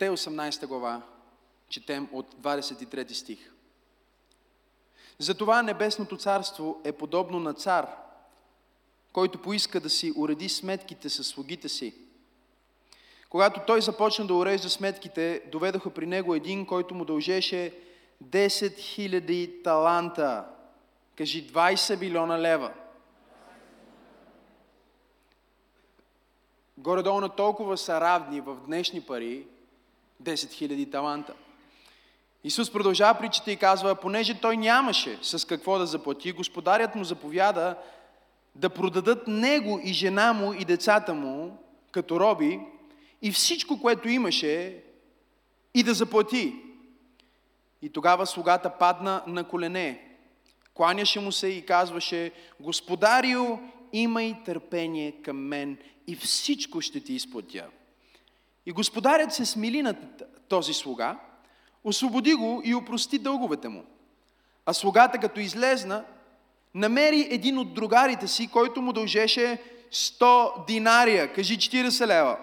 Матей 18 глава, четем от 23 стих. Затова небесното царство е подобно на цар, който поиска да си уреди сметките със слугите си. Когато той започна да урежда сметките, доведоха при него един, който му дължеше 10 000 таланта. Кажи 20 милиона лева. Горе-долу на толкова са равни в днешни пари 10 000 таланта. Исус продължава притчата и казва, понеже той нямаше с какво да заплати, господарят му заповяда да продадат него и жена му и децата му като роби и всичко, което имаше и да заплати. И тогава слугата падна на колене, кланяше му се и казваше, Господарио, имай търпение към мен и всичко ще ти изплатя. И господарят се смили на този слуга, освободи го и опрости дълговете му. А слугата, като излезна, намери един от другарите си, който му дължеше 100 динария, кажи 40 лева.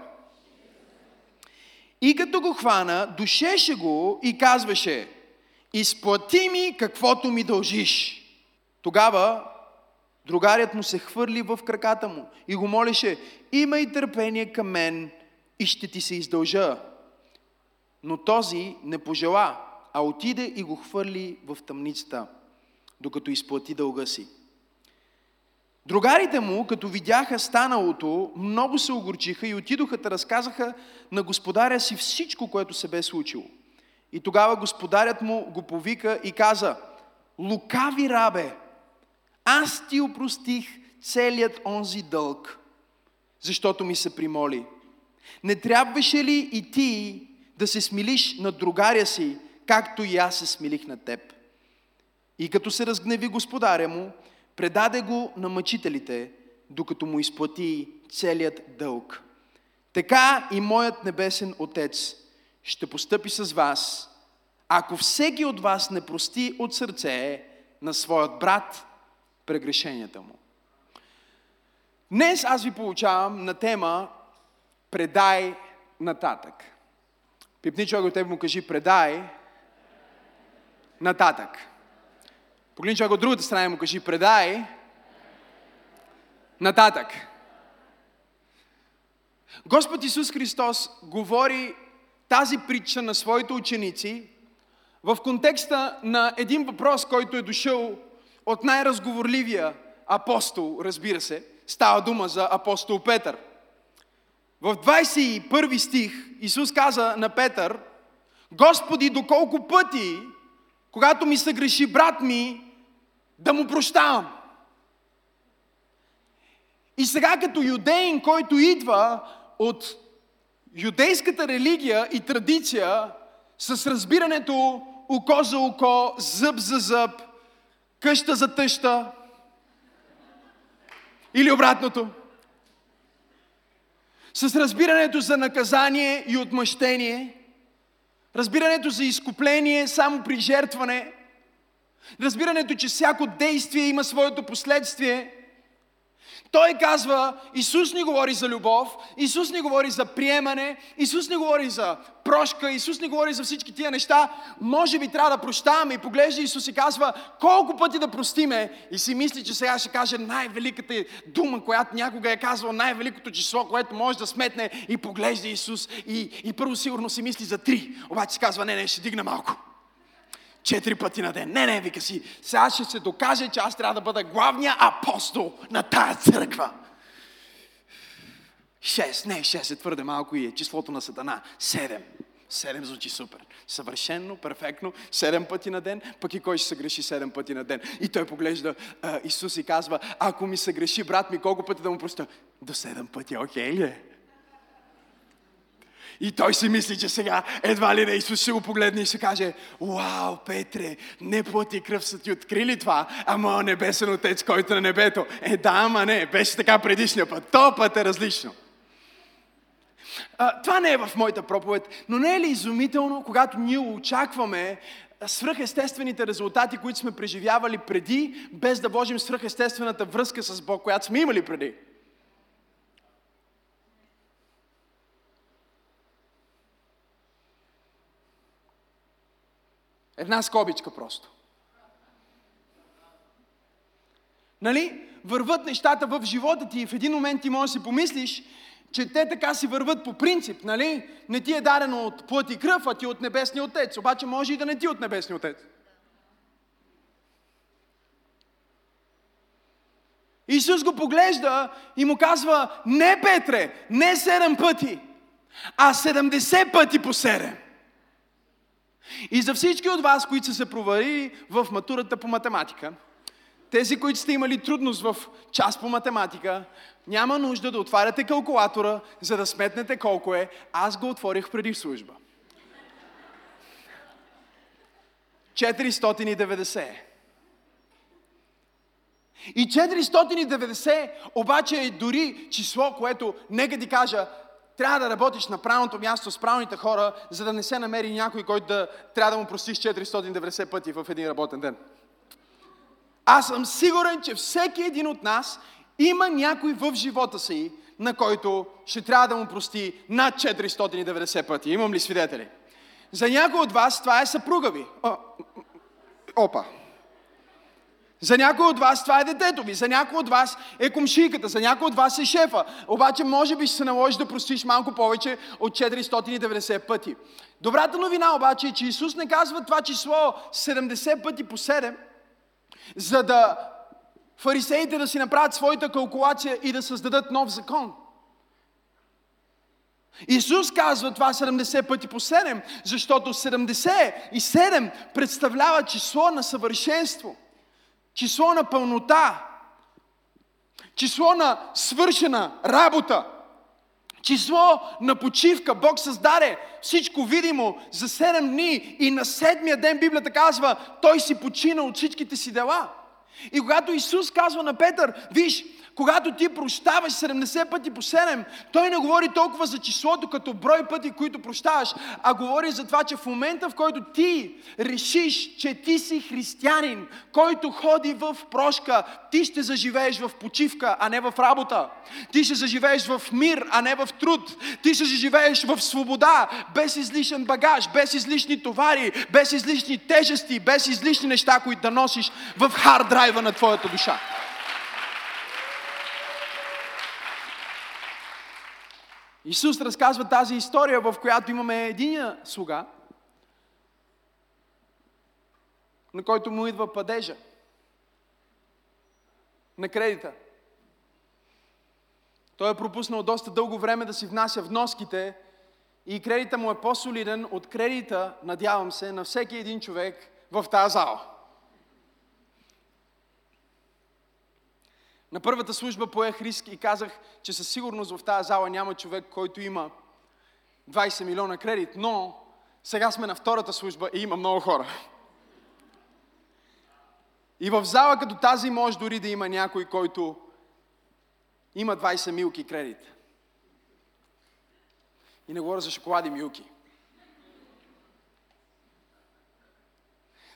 И като го хвана, душеше го и казваше, изплати ми каквото ми дължиш. Тогава другарят му се хвърли в краката му и го молеше, имай търпение към мен и ще ти се издължа. Но този не пожела, а отиде и го хвърли в тъмницата, докато изплати дълга си. Другарите му, като видяха станалото, много се огорчиха и отидоха да разказаха на господаря си всичко, което се бе случило. И тогава господарят му го повика и каза, лукави рабе, аз ти опростих целият онзи дълг, защото ми се примоли. Не трябваше ли и ти да се смилиш на другаря си, както и аз се смилих на теб? И като се разгневи господаря му, предаде го на мъчителите, докато му изплати целият дълг. Така и моят небесен Отец ще постъпи с вас, ако всеки от вас не прости от сърце на своят брат прегрешенията му. Днес аз ви получавам на тема Предай нататък. Пипни човек от тебе му кажи Предай нататък. Погледни човек от другата страна и му кажи Предай нататък. Господ Исус Христос говори тази притча на своите ученици в контекста на един въпрос, който е дошъл от най-разговорливия апостол, разбира се. Става дума за апостол Петър. В 21 стих Исус каза на Петър, Господи, доколко пъти, когато ми се греши брат ми, да му прощавам. И сега като юдеин, който идва от юдейската религия и традиция, с разбирането око за око, зъб за зъб, къща за тъща, или обратното. С разбирането за наказание и отмъщение, разбирането за изкупление само при жертване, разбирането, че всяко действие има своето последствие, той казва, Исус ни говори за любов, Исус ни говори за приемане, Исус ни говори за прошка, Исус ни говори за всички тия неща. Може би трябва да прощаваме и поглежда Исус и казва, колко пъти да простиме? И си мисли, че сега ще каже най-великата дума, която някога е казвал, най-великото число, което може да сметне. И поглежда Исус и, и първо сигурно си мисли за три, обаче си казва, не, не, ще дигна малко четири пъти на ден. Не, не, вика си, сега ще се докаже, че аз трябва да бъда главния апостол на тая църква. Шест, не, шест е твърде малко и е числото на Сатана. Седем. Седем звучи супер. Съвършенно, перфектно, седем пъти на ден, пък и кой ще се греши седем пъти на ден. И той поглежда а, Исус и казва, ако ми се греши брат ми, колко пъти да му простя? До седем пъти, окей ли е? И той си мисли, че сега едва ли не Исус ще го погледне и ще каже, Вау, Петре, не плати кръв са ти открили това, а моят небесен отец, който е на небето. Е, да, ама не, беше така предишния път. То път е различно. А, това не е в моята проповед, но не е ли изумително, когато ние очакваме свръхестествените резултати, които сме преживявали преди, без да вложим свръхестествената връзка с Бог, която сме имали преди? Една скобичка просто. Нали? Върват нещата в живота ти и в един момент ти можеш да си помислиш, че те така си върват по принцип, нали? Не ти е дадено от плът и кръв, а ти от Небесния Отец. Обаче може и да не ти от Небесния Отец. Исус го поглежда и му казва, не Петре, не седем пъти, а 70 пъти по 7. И за всички от вас, които са се проварили в матурата по математика, тези, които сте имали трудност в час по математика, няма нужда да отваряте калкулатора, за да сметнете колко е. Аз го отворих преди служба. 490. И 490 обаче е дори число, което, нека ти кажа, трябва да работиш на правилното място с правилните хора, за да не се намери някой, който да трябва да му простиш 490 пъти в един работен ден. Аз съм сигурен, че всеки един от нас има някой в живота си, на който ще трябва да му прости над 490 пъти. Имам ли свидетели? За някой от вас това е съпруга ви. О, опа. За някой от вас това е детето ви, за някой от вас е комшийката, за някой от вас е шефа. Обаче може би ще се наложи да простиш малко повече от 490 пъти. Добрата новина обаче е, че Исус не казва това число 70 пъти по 7, за да фарисеите да си направят своята калкулация и да създадат нов закон. Исус казва това 70 пъти по 7, защото 77 представлява число на съвършенство, число на пълнота, число на свършена работа, число на почивка. Бог създаде всичко видимо за 7 дни и на седмия ден Библията казва, Той си почина от всичките си дела. И когато Исус казва на Петър, виж, когато ти прощаваш 70 пъти по 7, той не говори толкова за числото като брой пъти, които прощаваш, а говори за това, че в момента, в който ти решиш, че ти си християнин, който ходи в прошка, ти ще заживееш в почивка, а не в работа. Ти ще заживееш в мир, а не в труд. Ти ще заживееш в свобода, без излишен багаж, без излишни товари, без излишни тежести, без излишни неща, които да носиш в хард драйва на твоята душа. Исус разказва тази история, в която имаме единия слуга, на който му идва падежа на кредита. Той е пропуснал доста дълго време да си внася вноските и кредита му е по-солиден от кредита, надявам се, на всеки един човек в тази зала. На първата служба поех риск и казах, че със сигурност в тази зала няма човек, който има 20 милиона кредит, но сега сме на втората служба и има много хора. И в зала като тази може дори да има някой, който има 20 милки кредит. И не говоря за шоколади милки.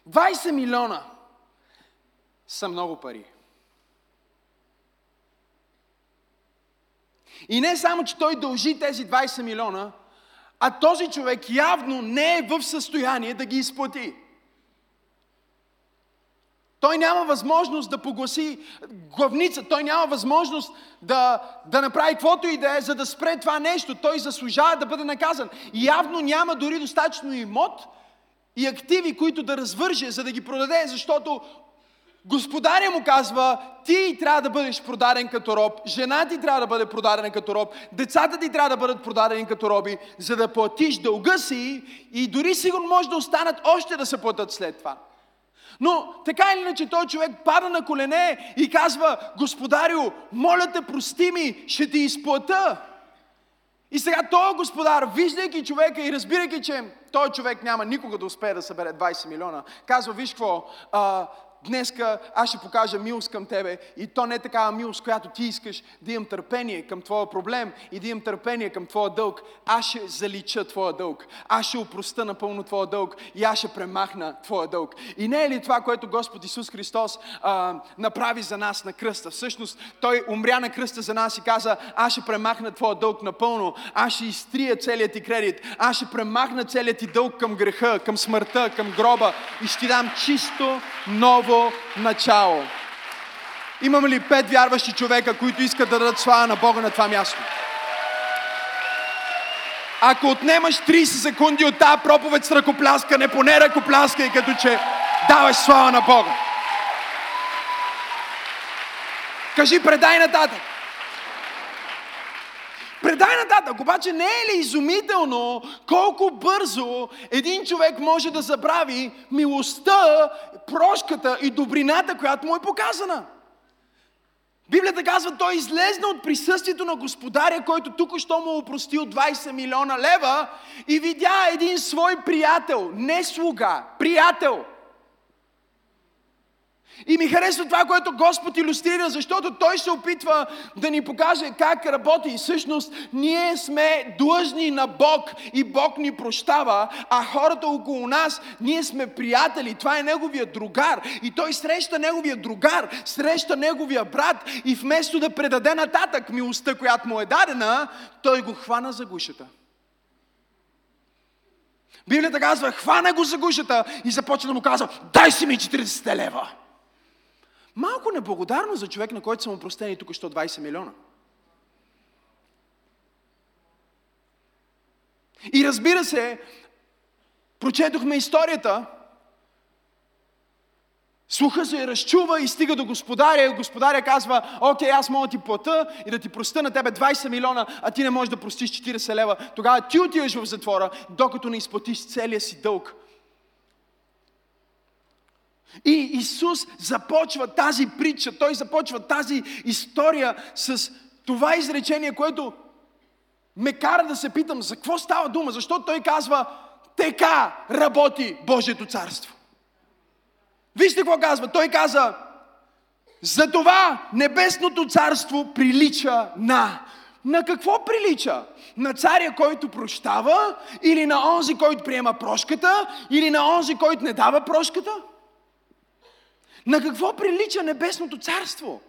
20 милиона са много пари. И не само, че той дължи тези 20 милиона, а този човек явно не е в състояние да ги изплати. Той няма възможност да погласи главница, той няма възможност да, да направи каквото и да е, за да спре това нещо. Той заслужава да бъде наказан. Явно няма дори достатъчно имот и активи, които да развърже, за да ги продаде, защото Господаря му казва, ти трябва да бъдеш продаден като роб, жена ти трябва да бъде продадена като роб, децата ти трябва да бъдат продадени като роби, за да платиш дълга си и дори сигурно може да останат още да се платят след това. Но така или иначе той човек пада на колене и казва, Господарю, моля те, прости ми, ще ти изплата. И сега този господар, виждайки човека и разбирайки, че той човек няма никога да успее да събере 20 милиона, казва, виж какво, днеска аз ще покажа милост към тебе и то не е такава милост, която ти искаш да имам търпение към твоя проблем и да имам търпение към твоя дълг. Аз ще залича твоя дълг. Аз ще опроста напълно твоя дълг и аз ще премахна твоя дълг. И не е ли това, което Господ Исус Христос а, направи за нас на кръста? Всъщност, Той умря на кръста за нас и каза, аз ще премахна твоя дълг напълно, аз ще изтрия целият ти кредит, аз ще премахна целият ти дълг към греха, към смъртта, към гроба и ще ти дам чисто ново начало. Имам ли пет вярващи човека, които искат да дадат слава на Бога на това място? Ако отнемаш 30 секунди от тази проповед с ръкопляскане, поне ръкопляскай, като че даваш слава на Бога. Кажи, предай нататък. Предай нататък, обаче не е ли изумително колко бързо един човек може да забрави милостта, прошката и добрината, която му е показана? Библията казва, той излезна от присъствието на господаря, който тук що му опростил 20 милиона лева и видя един свой приятел, не слуга, приятел – и ми харесва това, което Господ иллюстрира, защото Той се опитва да ни покаже как работи. И всъщност ние сме длъжни на Бог и Бог ни прощава, а хората около нас, ние сме приятели. Това е неговия другар. И той среща неговия другар, среща неговия брат и вместо да предаде нататък милостта, която му е дадена, той го хвана за гушата. Библията казва, хвана го за гушата и започва да му казва, дай си ми 40 лева. Малко неблагодарно за човек, на който са му простени тук 120 милиона. И разбира се, прочетохме историята, Слуха се разчува и стига до господаря и господаря казва, окей, аз мога да ти плата и да ти проста на тебе 20 милиона, а ти не можеш да простиш 40 лева. Тогава ти отиваш в затвора, докато не изплатиш целия си дълг. И Исус започва тази притча, той започва тази история с това изречение, което ме кара да се питам за какво става дума, защото той казва, така работи Божието царство. Вижте какво казва. Той каза, за това небесното царство прилича на. На какво прилича? На царя, който прощава, или на онзи, който приема прошката, или на онзи, който не дава прошката? На какво прилича Небесното царство?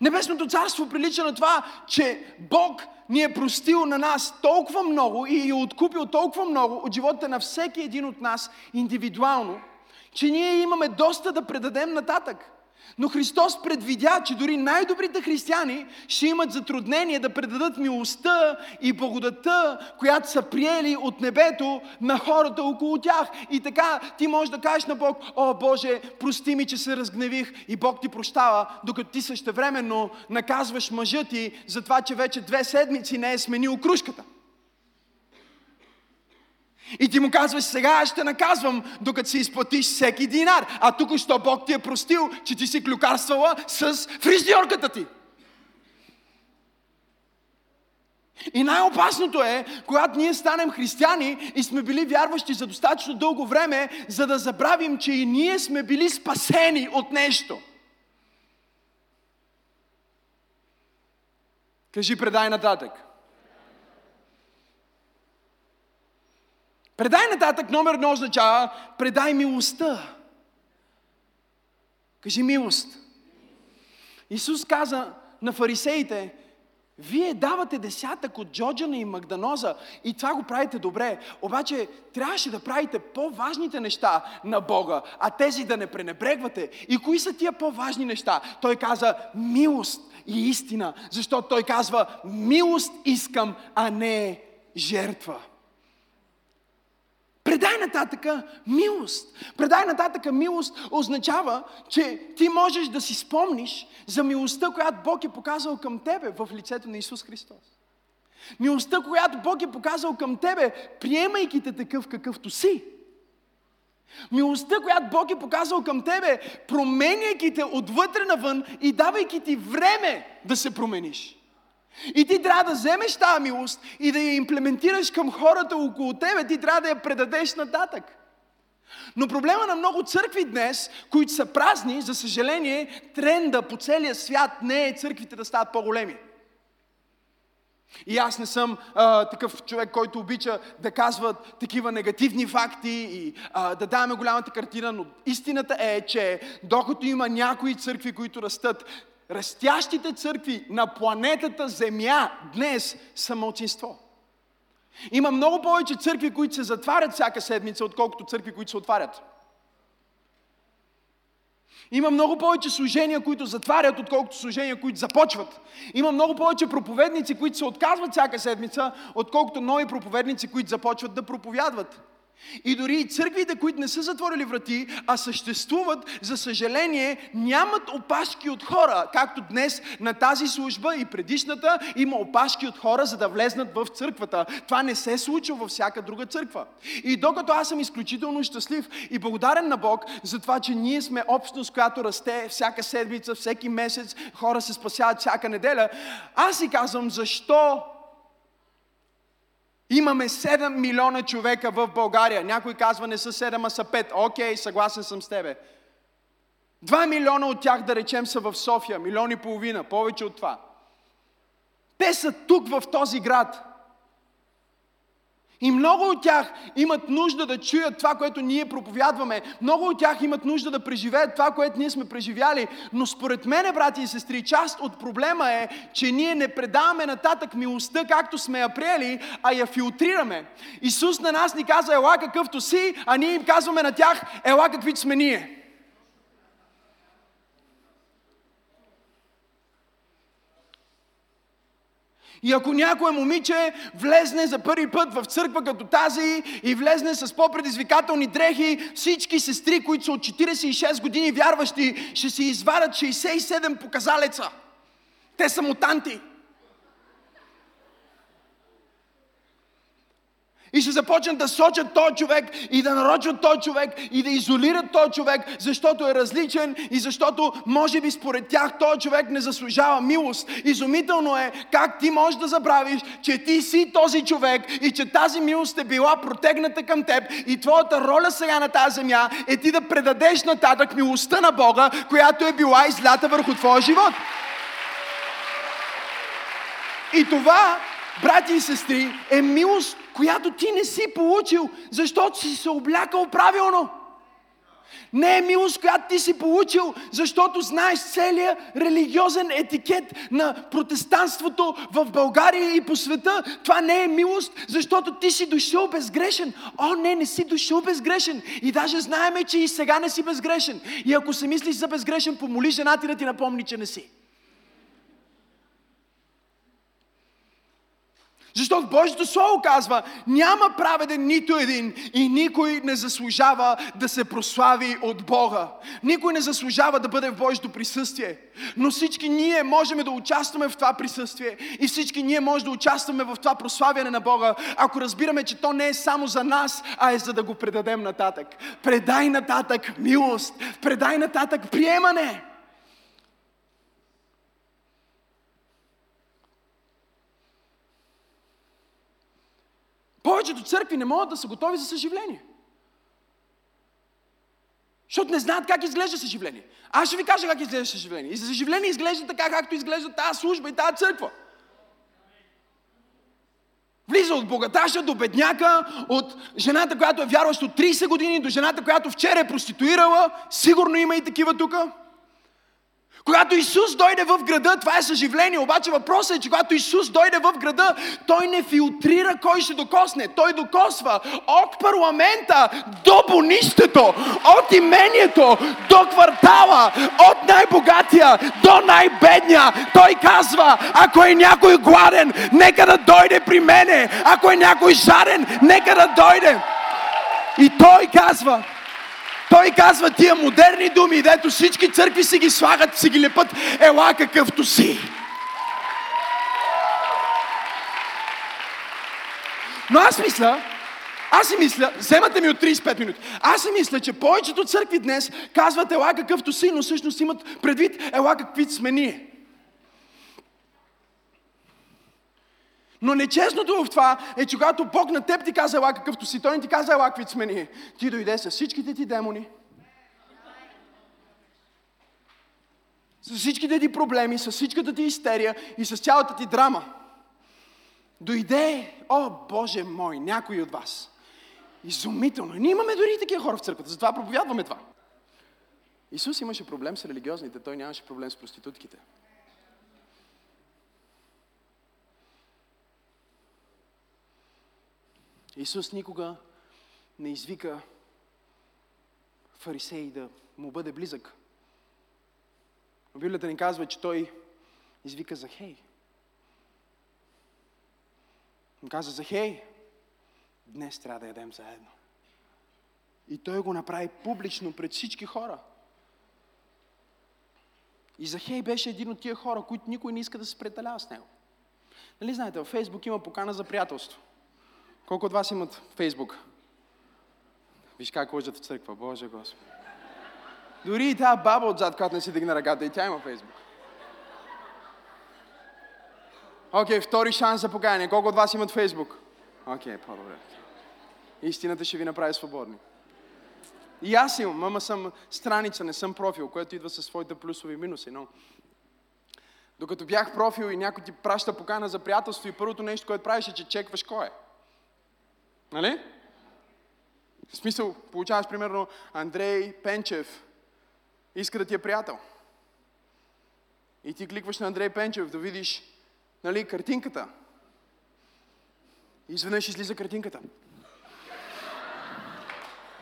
Небесното царство прилича на това, че Бог ни е простил на нас толкова много и е откупил толкова много от живота на всеки един от нас индивидуално, че ние имаме доста да предадем нататък. Но Христос предвидя, че дори най-добрите християни ще имат затруднение да предадат милостта и благодата, която са приели от небето на хората около тях. И така ти можеш да кажеш на Бог, о Боже, прости ми, че се разгневих и Бог ти прощава, докато ти същевременно наказваш мъжа ти за това, че вече две седмици не е сменил кружката. И ти му казваш, сега ще наказвам, докато си изплатиш всеки динар. А тук що Бог ти е простил, че ти си клюкарствала с фризьорката ти. И най-опасното е, когато ние станем християни и сме били вярващи за достатъчно дълго време, за да забравим, че и ние сме били спасени от нещо. Кажи, предай нататък. Предай нататък номер едно означава предай милостта. Кажи милост. Исус каза на фарисеите, вие давате десятък от Джоджана и Магданоза и това го правите добре. Обаче трябваше да правите по-важните неща на Бога, а тези да не пренебрегвате. И кои са тия по-важни неща? Той каза милост и истина, защото той казва милост искам, а не жертва. Предай нататъка милост. Предай нататъка милост означава, че ти можеш да си спомниш за милостта, която Бог е показал към тебе в лицето на Исус Христос. Милостта, която Бог е показал към тебе, приемайки те такъв какъвто си. Милостта, която Бог е показал към тебе, променяйки те отвътре навън и давайки ти време да се промениш. И ти трябва да вземеш тази милост и да я имплементираш към хората около тебе. Ти трябва да я предадеш нататък. Но проблема на много църкви днес, които са празни, за съжаление, тренда по целия свят не е църквите да стават по-големи. И аз не съм а, такъв човек, който обича да казва такива негативни факти и а, да даваме голямата картина, но истината е, че докато има някои църкви, които растат, растящите църкви на планетата Земя днес са мълчинство. Има много повече църкви, които се затварят всяка седмица, отколкото църкви, които се отварят. Има много повече служения, които затварят, отколкото служения, които започват. Има много повече проповедници, които се отказват всяка седмица, отколкото нови проповедници, които започват да проповядват. И дори и църквите, които не са затворили врати, а съществуват, за съжаление, нямат опашки от хора, както днес на тази служба и предишната има опашки от хора, за да влезнат в църквата. Това не се случва във всяка друга църква. И докато аз съм изключително щастлив и благодарен на Бог за това, че ние сме общност, която расте всяка седмица, всеки месец, хора се спасяват всяка неделя, аз си казвам, защо Имаме 7 милиона човека в България. Някой казва не са 7, а са 5. Окей, съгласен съм с тебе. 2 милиона от тях, да речем, са в София. Милион и половина, повече от това. Те са тук в този град. И много от тях имат нужда да чуят това, което ние проповядваме. Много от тях имат нужда да преживеят това, което ние сме преживяли. Но според мене, брати и сестри, част от проблема е, че ние не предаваме нататък милостта, както сме я приели, а я филтрираме. Исус на нас ни каза, ела какъвто си, а ние им казваме на тях, ела каквито сме ние. И ако някое момиче влезне за първи път в църква като тази и влезне с по-предизвикателни дрехи, всички сестри, които са от 46 години вярващи, ще си извадят 67 показалеца. Те са мутанти. И ще започнат да сочат този човек и да нарочат този човек и да изолират този човек, защото е различен и защото, може би, според тях този човек не заслужава милост. Изумително е как ти можеш да забравиш, че ти си този човек и че тази милост е била протегната към теб и твоята роля сега на тази земя е ти да предадеш нататък милостта на Бога, която е била излята върху твоя живот. И това, брати и сестри, е милост, която ти не си получил, защото си се облякал правилно. Не е милост, която ти си получил, защото знаеш целият религиозен етикет на протестанството в България и по света. Това не е милост, защото ти си дошъл безгрешен. О, не, не си дошъл безгрешен. И даже знаеме, че и сега не си безгрешен. И ако се мислиш за безгрешен, помоли жена ти да ти напомни, че не си. Защото Божието Слово казва, няма праведен нито един и никой не заслужава да се прослави от Бога. Никой не заслужава да бъде в Божието присъствие. Но всички ние можем да участваме в това присъствие и всички ние можем да участваме в това прославяне на Бога, ако разбираме, че то не е само за нас, а е за да го предадем нататък. Предай нататък милост, предай нататък приемане. Повечето църкви не могат да са готови за съживление. Защото не знаят как изглежда съживление. Аз ще ви кажа как изглежда съживление. И съживление изглежда така, както изглежда тази служба и тази църква. Влиза от богаташа до бедняка, от жената, която е вярваща от 30 години, до жената, която вчера е проституирала. Сигурно има и такива тук. Когато Исус дойде в града, това е съживление, обаче въпросът е, че когато Исус дойде в града, Той не филтрира кой ще докосне. Той докосва от парламента до бонището, от имението до квартала, от най-богатия до най-бедния. Той казва, ако е някой гладен, нека да дойде при мене. Ако е някой жарен, нека да дойде. И Той казва, той казва тия модерни думи, дето всички църкви си ги слагат, си ги лепат, ела какъвто си. Но аз мисля, аз си мисля, вземате ми от 35 минути, аз си мисля, че повечето църкви днес казват ела какъвто си, но всъщност имат предвид ела какви сме ние. Но нечестното в това е, че когато Бог на теб ти каза ела какъвто си, Той не ти каза ела каквито сме ние. Ти дойде с всичките ти демони, с всичките ти проблеми, с всичката ти истерия и с цялата ти драма. Дойде, о Боже мой, някой от вас. Изумително. Ние имаме дори и такива хора в църквата, затова проповядваме това. Исус имаше проблем с религиозните, той нямаше проблем с проститутките. Исус никога не извика фарисеи да му бъде близък. Но Библията ни казва, че той извика Захей. Му каза, Захей, днес трябва да ядем заедно. И той го направи публично пред всички хора. И Захей беше един от тия хора, които никой не иска да се преталява с него. Нали знаете, във Фейсбук има покана за приятелство. Колко от вас имат Фейсбук? Виж как лъжат в църква, Боже Господи. Дори и тази баба отзад, която не си дигна ръката, и тя има Фейсбук. Окей, okay, втори шанс за покаяние. Колко от вас имат Фейсбук? Окей, okay, по-добре. Истината ще ви направи свободни. И аз имам, ама съм страница, не съм профил, което идва със своите плюсови и минуси, но докато бях профил и някой ти праща покана за приятелство и първото нещо, което правиш е, че чекваш кой е. Нали? В смисъл, получаваш примерно Андрей Пенчев, иска да ти е приятел. И ти кликваш на Андрей Пенчев да видиш нали, картинката. И изведнъж излиза картинката.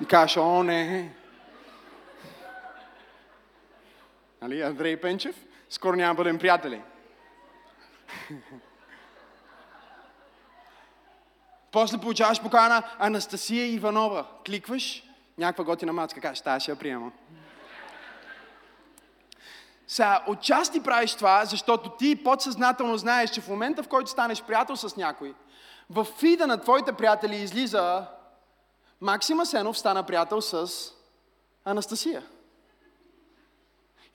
И кажеш, о, не. Нали, Андрей Пенчев, скоро няма да бъдем приятели. После получаваш покана Анастасия Иванова. Кликваш, някаква готина мацка, кажеш, тази ще я приема. Сега, отчасти правиш това, защото ти подсъзнателно знаеш, че в момента, в който станеш приятел с някой, в фида на твоите приятели излиза Максима Сенов стана приятел с Анастасия.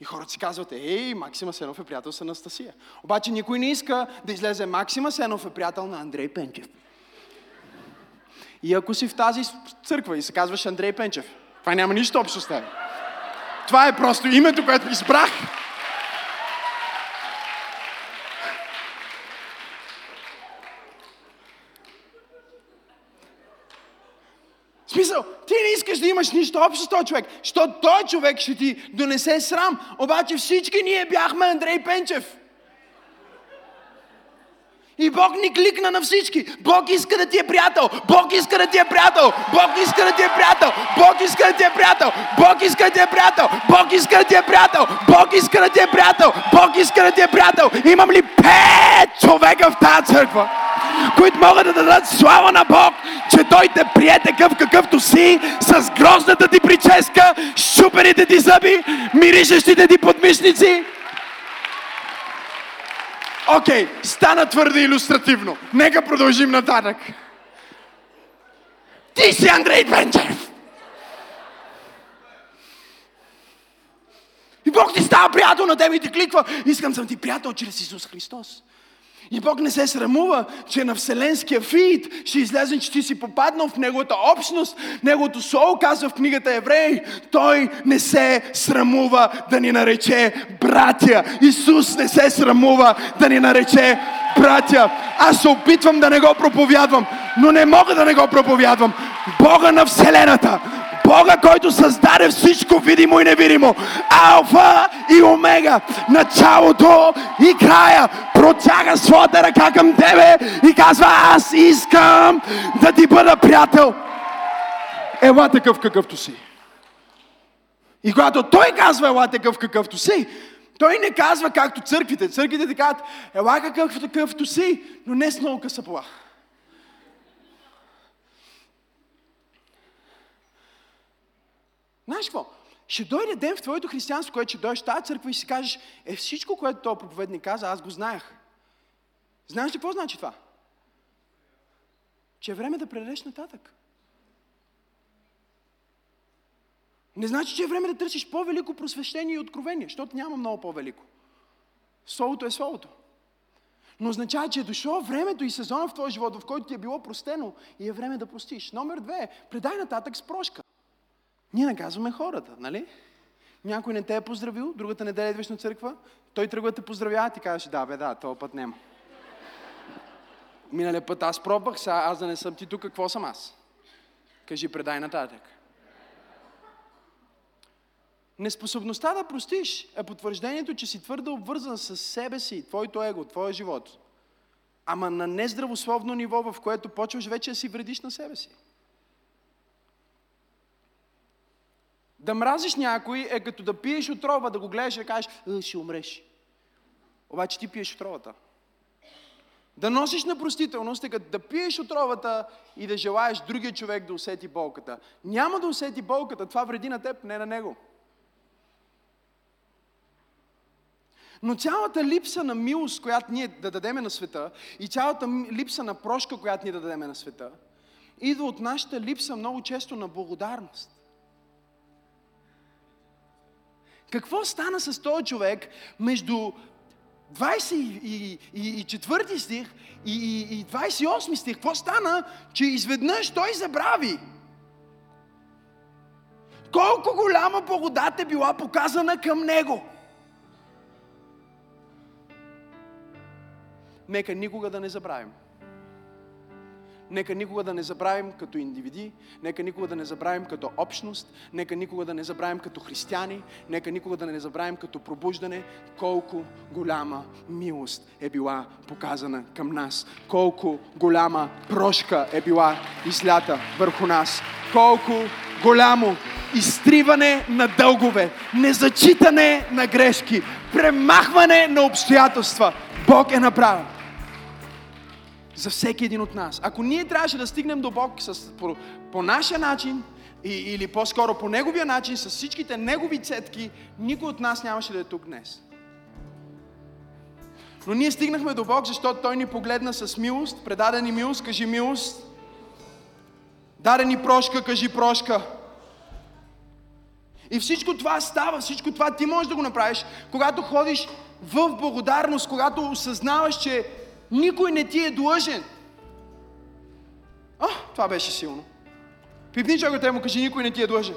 И хората си казват, ей, Максима Сенов е приятел с Анастасия. Обаче никой не иска да излезе Максима Сенов е приятел на Андрей Пенчев. И ако си в тази църква и се казваш Андрей Пенчев, това няма нищо общо с теб. Това е просто името, което избрах. смисъл, ти не искаш да имаш нищо общо с този човек, защото той човек ще ти донесе срам. Обаче всички ние бяхме Андрей Пенчев. И Бог ни кликна на всички. Бог иска да ти е приятел. Бог иска да ти е приятел. Бог иска да ти е приятел. Бог иска да ти е приятел. Бог иска да ти е приятел. Бог иска да ти е приятел. Бог иска да ти е приятел. Бог иска да ти е приятел. Имам ли пет човека в тази църква? които могат да дадат слава на Бог, че Той те прие такъв какъвто си, с грозната ти прическа, щупените ти зъби, миришещите ти подмишници. Окей, okay, стана твърде иллюстративно. Нека продължим нататък. Ти си Андрей Пенчев. И Бог ти става приятел на тебе и ти кликва. Искам съм ти приятел чрез Исус Христос. И Бог не се срамува, че на вселенския фид ще излезе, че ти си попаднал в Неговата общност. Неговото слово казва в книгата Евреи. Той не се срамува да ни нарече братя. Исус не се срамува да ни нарече братя. Аз се опитвам да не го проповядвам, но не мога да не го проповядвам. Бога на Вселената Бога, който създаде всичко видимо и невидимо. Алфа и Омега. Началото и края. Протяга своята ръка към тебе и казва, аз искам да ти бъда приятел. Ела такъв какъвто си. И когато той казва ела такъв какъвто си, той не казва както църквите. Църквите ти казват, ела какъв какъвто си, но не с много къса Знаеш какво? Ще дойде ден в твоето християнство, което ще дойдеш в тази църква и си кажеш, е всичко, което този проповедник каза, аз го знаех. Знаеш ли какво значи това? Че е време да предадеш нататък. Не значи, че е време да търсиш по-велико просвещение и откровение, защото няма много по-велико. Словото е Словото. Но означава, че е дошло времето и сезона в твоя живот, в който ти е било простено и е време да простиш. Номер две, предай нататък с прошка. Ние наказваме хората, нали? Някой не те е поздравил, другата неделя идваш на църква, той тръгва да те поздравява, ти казваш, да, бе, да, този път няма. Миналия път аз пробвах, сега аз да не съм ти тук, какво съм аз? Кажи, предай нататък. Неспособността да простиш е потвърждението, че си твърдо обвързан с себе си, твоето его, твоя живот. Ама на нездравословно ниво, в което почваш вече да си вредиш на себе си. Да мразиш някой е като да пиеш отрова, да го гледаш и да кажеш, «Е, ще умреш. Обаче ти пиеш отровата. Да носиш непростителност е като да пиеш отровата и да желаеш другия човек да усети болката. Няма да усети болката, това вреди на теб, не на него. Но цялата липса на милост, която ние да дадеме на света, и цялата липса на прошка, която ние да дадеме на света, идва от нашата липса много често на благодарност. Какво стана с този човек между 24 стих и, и 28 стих? Какво стана, че изведнъж той забрави? Колко голяма благодат е била показана към него? Нека никога да не забравим. Нека никога да не забравим като индивиди, нека никога да не забравим като общност, нека никога да не забравим като християни, нека никога да не забравим като пробуждане, колко голяма милост е била показана към нас, колко голяма прошка е била излята върху нас, колко голямо изтриване на дългове, незачитане на грешки, премахване на обстоятелства. Бог е направил за всеки един от нас. Ако ние трябваше да стигнем до Бог с, по, по нашия начин, и, или по-скоро по Неговия начин, с всичките Негови цетки, никой от нас нямаше да е тук днес. Но ние стигнахме до Бог, защото Той ни погледна с милост, предаде ни милост, кажи милост, даде ни прошка, кажи прошка. И всичко това става, всичко това ти можеш да го направиш, когато ходиш в благодарност, когато осъзнаваш, че никой не ти е длъжен. А, това беше силно. Пипни човекът му кажи, никой не ти е длъжен.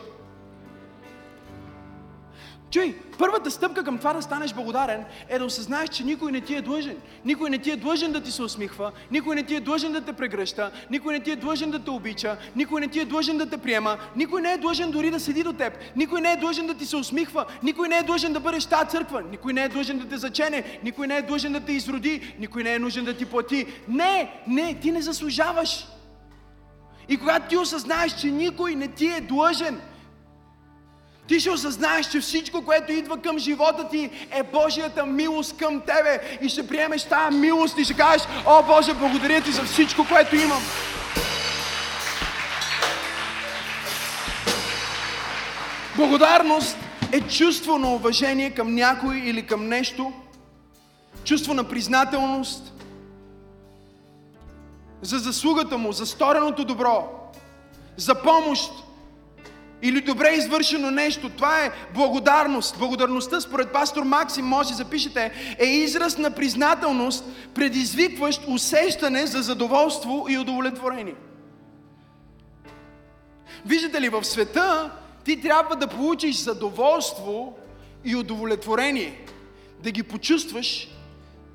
Чуй, първата стъпка към това да станеш благодарен е да осъзнаеш, че никой не ти е длъжен. Никой не ти е длъжен да ти се усмихва, никой не ти е длъжен да те прегръща, никой не ти е длъжен да те обича, никой не ти е длъжен да те приема, никой не е длъжен дори да седи до теб, никой не е длъжен да ти се усмихва, никой не е длъжен да бъдеш тази църква, никой не е длъжен да те зачене, никой не е длъжен да те изроди, никой не е нужен да ти плати. Не, не, ти не заслужаваш. И когато ти осъзнаеш, че никой не ти е длъжен, ти ще осъзнаеш, че всичко, което идва към живота ти, е Божията милост към тебе. И ще приемеш тази милост и ще кажеш, о Боже, благодаря ти за всичко, което имам. Благодарност е чувство на уважение към някой или към нещо, чувство на признателност за заслугата му, за стореното добро, за помощ, или добре извършено нещо. Това е благодарност. Благодарността, според пастор Максим, може да запишете, е израз на признателност, предизвикващ усещане за задоволство и удовлетворение. Виждате ли, в света ти трябва да получиш задоволство и удовлетворение, да ги почувстваш,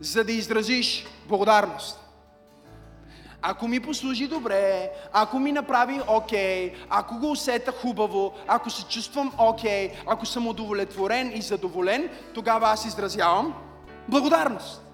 за да изразиш благодарност ако ми послужи добре, ако ми направи окей, okay, ако го усета хубаво, ако се чувствам окей, okay, ако съм удовлетворен и задоволен, тогава аз изразявам благодарност.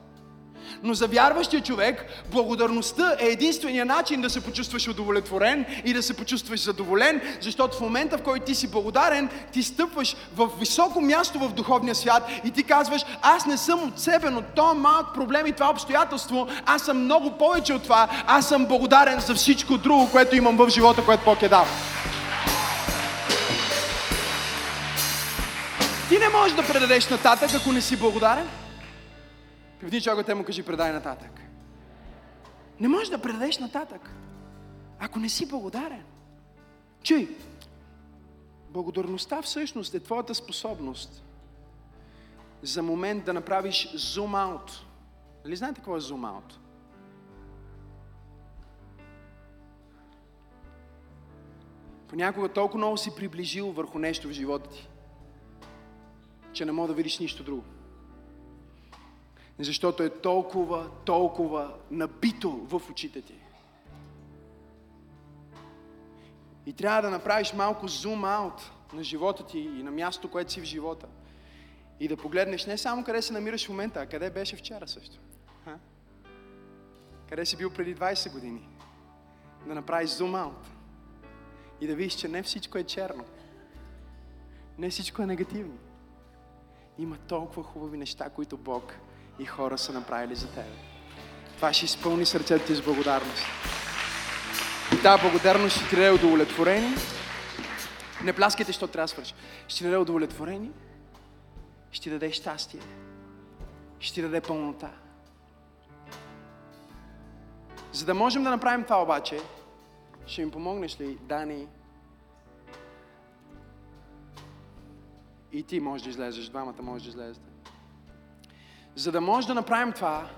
Но за вярващия човек, благодарността е единствения начин да се почувстваш удовлетворен и да се почувстваш задоволен, защото в момента, в който ти си благодарен, ти стъпваш в високо място в духовния свят и ти казваш, аз не съм от себе, но то малък проблем и това обстоятелство, аз съм много повече от това, аз съм благодарен за всичко друго, което имам в живота, което Бог е дал. Ти не можеш да предадеш нататък, ако не си благодарен. Пивни човекът му кажи, предай нататък. Не можеш да предадеш нататък, ако не си благодарен. Чуй, благодарността всъщност е твоята способност за момент да направиш зум аут, Нали знаете какво е зум аут? Понякога толкова много си приближил върху нещо в живота ти, че не мога да видиш нищо друго. Защото е толкова, толкова набито в очите ти. И трябва да направиш малко зум аут на живота ти и на мястото, което си в живота. И да погледнеш не само къде се намираш в момента, а къде беше вчера също. Ха? Къде си бил преди 20 години. Да направиш зум аут. И да видиш, че не всичко е черно. Не всичко е негативно. Има толкова хубави неща, които Бог и хора са направили за тебе. Това ще изпълни сърцето ти с благодарност. И тази благодарност ще ти даде удовлетворение. Не пляскайте, защото трябва да свърши. Ще ти даде удовлетворение. Ще ти даде щастие. Ще ти даде пълнота. За да можем да направим това обаче, ще ми помогнеш ли, Дани? И ти можеш да излезеш, двамата може да излезете. За да може да направим това,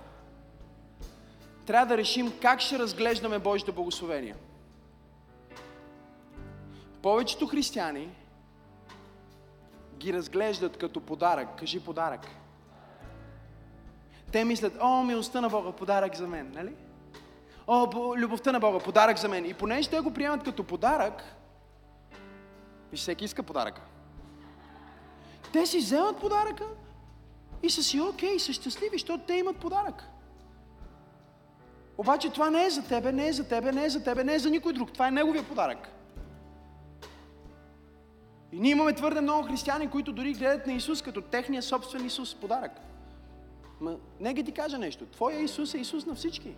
трябва да решим как ще разглеждаме Божите благословения. Повечето християни ги разглеждат като подарък. Кажи подарък. Те мислят, о, милостта на Бога, подарък за мен, нали? О, любовта на Бога, подарък за мен. И понеже те го приемат като подарък, виж, всеки иска подаръка. Те си вземат подаръка и са си окей, са щастливи, защото те имат подарък. Обаче това не е за тебе, не е за тебе, не е за тебе, не е за никой друг. Това е неговия подарък. И ние имаме твърде много християни, които дори гледат на Исус като техния собствен Исус подарък. Ма, нека ти кажа нещо. Твоя Исус е Исус на всички.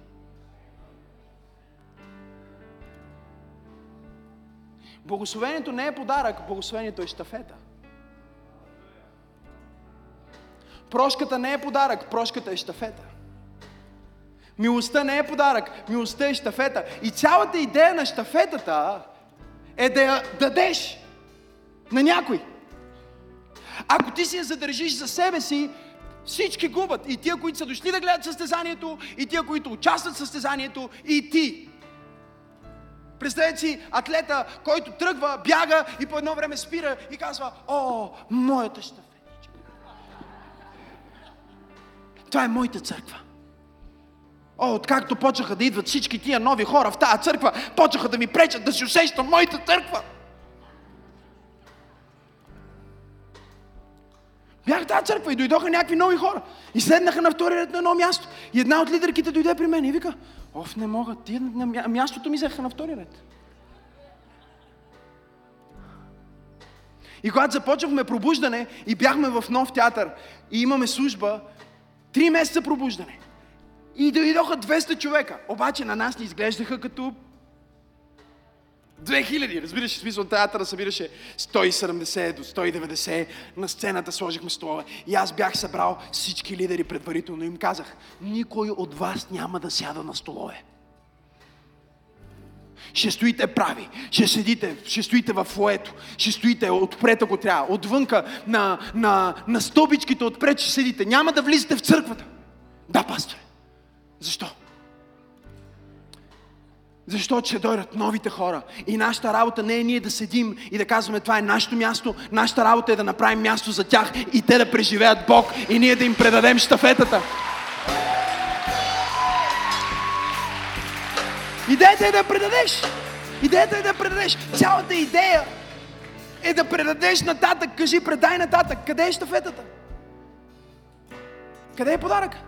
Благословението не е подарък, благословението е щафета. Прошката не е подарък, прошката е щафета. Милостта не е подарък, милостта е щафета. И цялата идея на щафетата е да я дадеш на някой. Ако ти си я задържиш за себе си, всички губят. И тия, които са дошли да гледат състезанието, и тия, които участват в състезанието, и ти. Представете си атлета, който тръгва, бяга и по едно време спира и казва, о, моята щафетичка. Това е моята църква. О, откакто почнаха да идват всички тия нови хора в тази църква, почнаха да ми пречат да си усещам моята църква. Бях в тази църква и дойдоха някакви нови хора. И седнаха на втори ред на едно място. И една от лидерките дойде при мен и вика, оф, не мога, ти на мястото ми взеха на втори ред. И когато започнахме пробуждане и бяхме в нов театър и имаме служба, три месеца пробуждане. И дойдоха 200 човека. Обаче на нас ни изглеждаха като 2000, разбираш, смисъл театъра събираше 170 до 190, на сцената сложихме столове. И аз бях събрал всички лидери предварително и им казах, никой от вас няма да сяда на столове. Ще стоите прави, ще седите, ще стоите в фуето, ще стоите отпред, ако трябва, отвънка на, на, на стълбичките отпред ще седите. Няма да влизате в църквата. Да, пасторе. Защо? Защото ще дойдат новите хора. И нашата работа не е ние да седим и да казваме това е нашето място. Нашата работа е да направим място за тях и те да преживеят Бог и ние да им предадем штафетата. Идеята е да предадеш. Идеята е да предадеш. Цялата идея е да предадеш нататък. Кажи, предай нататък. Къде е щафетата? Къде е подаръка?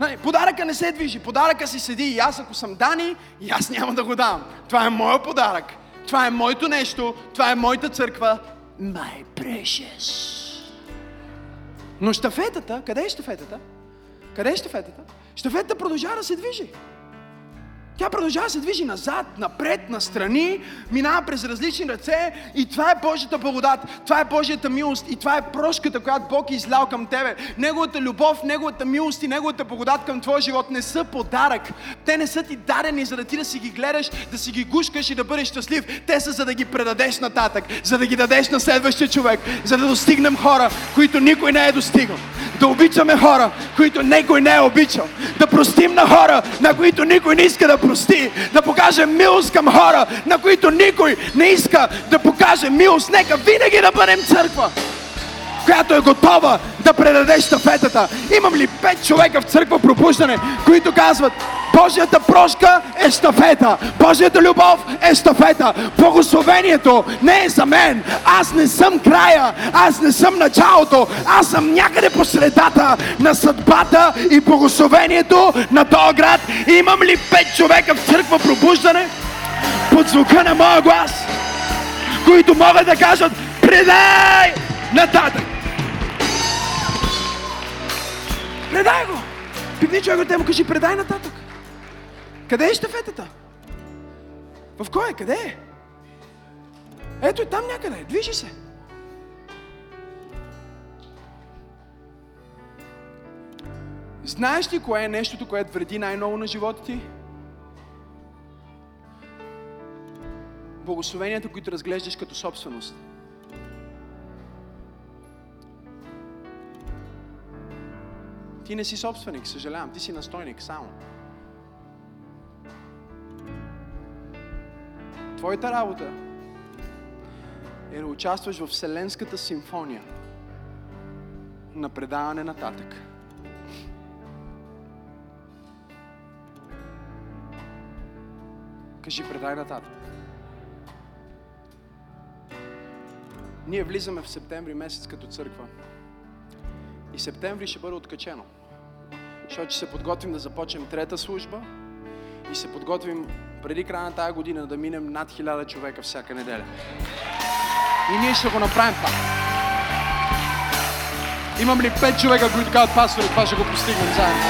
Нали, подаръка не се движи, подаръка си седи и аз ако съм Дани, и аз няма да го дам. Това е моя подарък. Това е моето нещо, това е моята църква. My precious. Но щафетата, къде е щафетата? Къде е щафетата? Щафетата продължава да се движи. Тя продължава да се движи назад, напред, настрани, минава през различни ръце и това е Божията благодат, това е Божията милост и това е прошката, която Бог е излял към тебе. Неговата любов, Неговата милост и Неговата благодат към твоя живот не са подарък. Те не са ти дадени, за да ти да си ги гледаш, да си ги гушкаш и да бъдеш щастлив. Те са за да ги предадеш нататък, за да ги дадеш на следващия човек, за да достигнем хора, които никой не е достигал. Да обичаме хора, които никой не е обичал, да простим на хора, на които никой не иска да прости, да покажем милост към хора, на които никой не иска да покаже милост. Нека винаги да бъдем църква която е готова да предаде щафетата. Имам ли пет човека в църква пробуждане, които казват, Божията прошка е щафета. Божията любов е щафета. Благословението не е за мен. Аз не съм края. Аз не съм началото. Аз съм някъде по средата на съдбата и благословението на този град. Имам ли пет човека в църква пробуждане под звука на моя глас, които могат да кажат, предай нататък. Предай го! Пипни човек от те му кажи, предай нататък. Къде е щафетата? В кой е? Къде е? Ето е там някъде. Движи се. Знаеш ли кое е нещото, което вреди най-много на живота ти? Благословенията, които разглеждаш като собственост. Ти не си собственик, съжалявам, ти си настойник само. Твоята работа е да участваш в Вселенската симфония на предаване нататък. Кажи, предай нататък. Ние влизаме в септември месец като църква. И септември ще бъде откачено. Защото ще се подготвим да започнем трета служба и се подготвим преди края на тази година да минем над хиляда човека всяка неделя. И ние ще го направим това. Имам ли пет човека, които казват пасторе, това ще го постигнем заедно?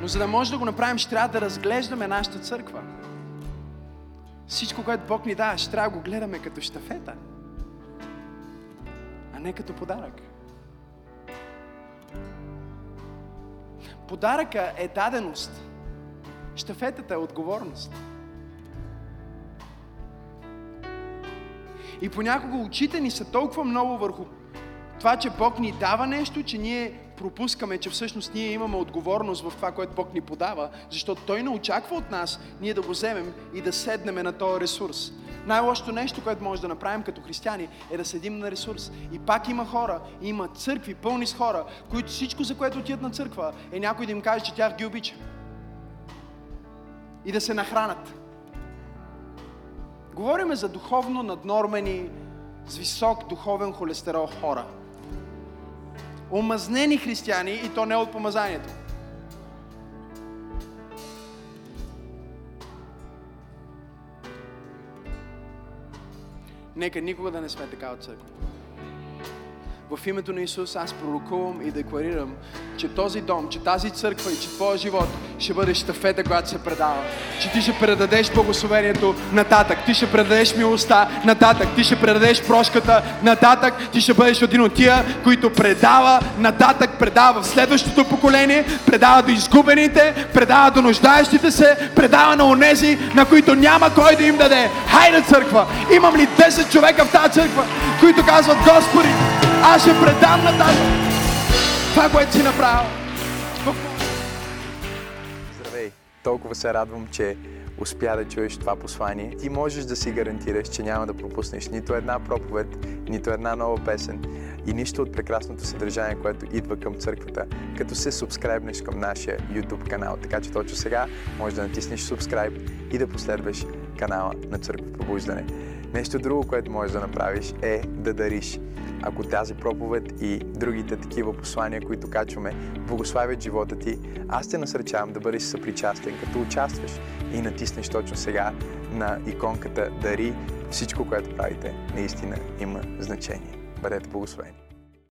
Но за да може да го направим, ще трябва да разглеждаме нашата църква. Всичко, което Бог ни дава, ще трябва да го гледаме като щафета, а не като подарък. Подаръка е даденост. Штафетата е отговорност. И понякога очите ни са толкова много върху това, че Бог ни дава нещо, че ние пропускаме, че всъщност ние имаме отговорност в това, което Бог ни подава, защото Той не очаква от нас ние да го вземем и да седнем на този ресурс. Най-лошото нещо, което може да направим като християни, е да седим на ресурс. И пак има хора, има църкви пълни с хора, които всичко, за което отидат на църква, е някой да им каже, че тях ги обича. И да се нахранат. Говориме за духовно наднормени, с висок духовен холестерол хора – омазнени християни и то не от помазанието. Нека никога да не сме такава църква. В името на Исус аз пророкувам и декларирам, че този дом, че тази църква и че твоя живот ще бъде щафета, която се предава. Че ти ще предадеш благословението нататък, ти ще предадеш милостта нататък, ти ще предадеш прошката нататък, ти ще бъдеш един от тия, които предава нататък, предава в следващото поколение, предава до изгубените, предава до нуждаещите се, предава на онези, на които няма кой да им даде. Хайде църква! Имам ли 10 човека в тази църква, които казват, Господи, аз ще предам нататък това, което си направил. Здравей! Толкова се радвам, че успя да чуеш това послание. Ти можеш да си гарантираш, че няма да пропуснеш нито една проповед, нито една нова песен и нищо от прекрасното съдържание, което идва към църквата, като се субскрайбнеш към нашия YouTube канал. Така че точно сега можеш да натиснеш subscribe и да последваш канала на Църква Пробуждане. Нещо друго, което можеш да направиш е да дариш. Ако тази проповед и другите такива послания, които качваме, благославят живота ти, аз те насърчавам да бъдеш съпричастен, като участваш и натиснеш точно сега на иконката Дари. Всичко, което правите, наистина има значение. Бъдете благословени!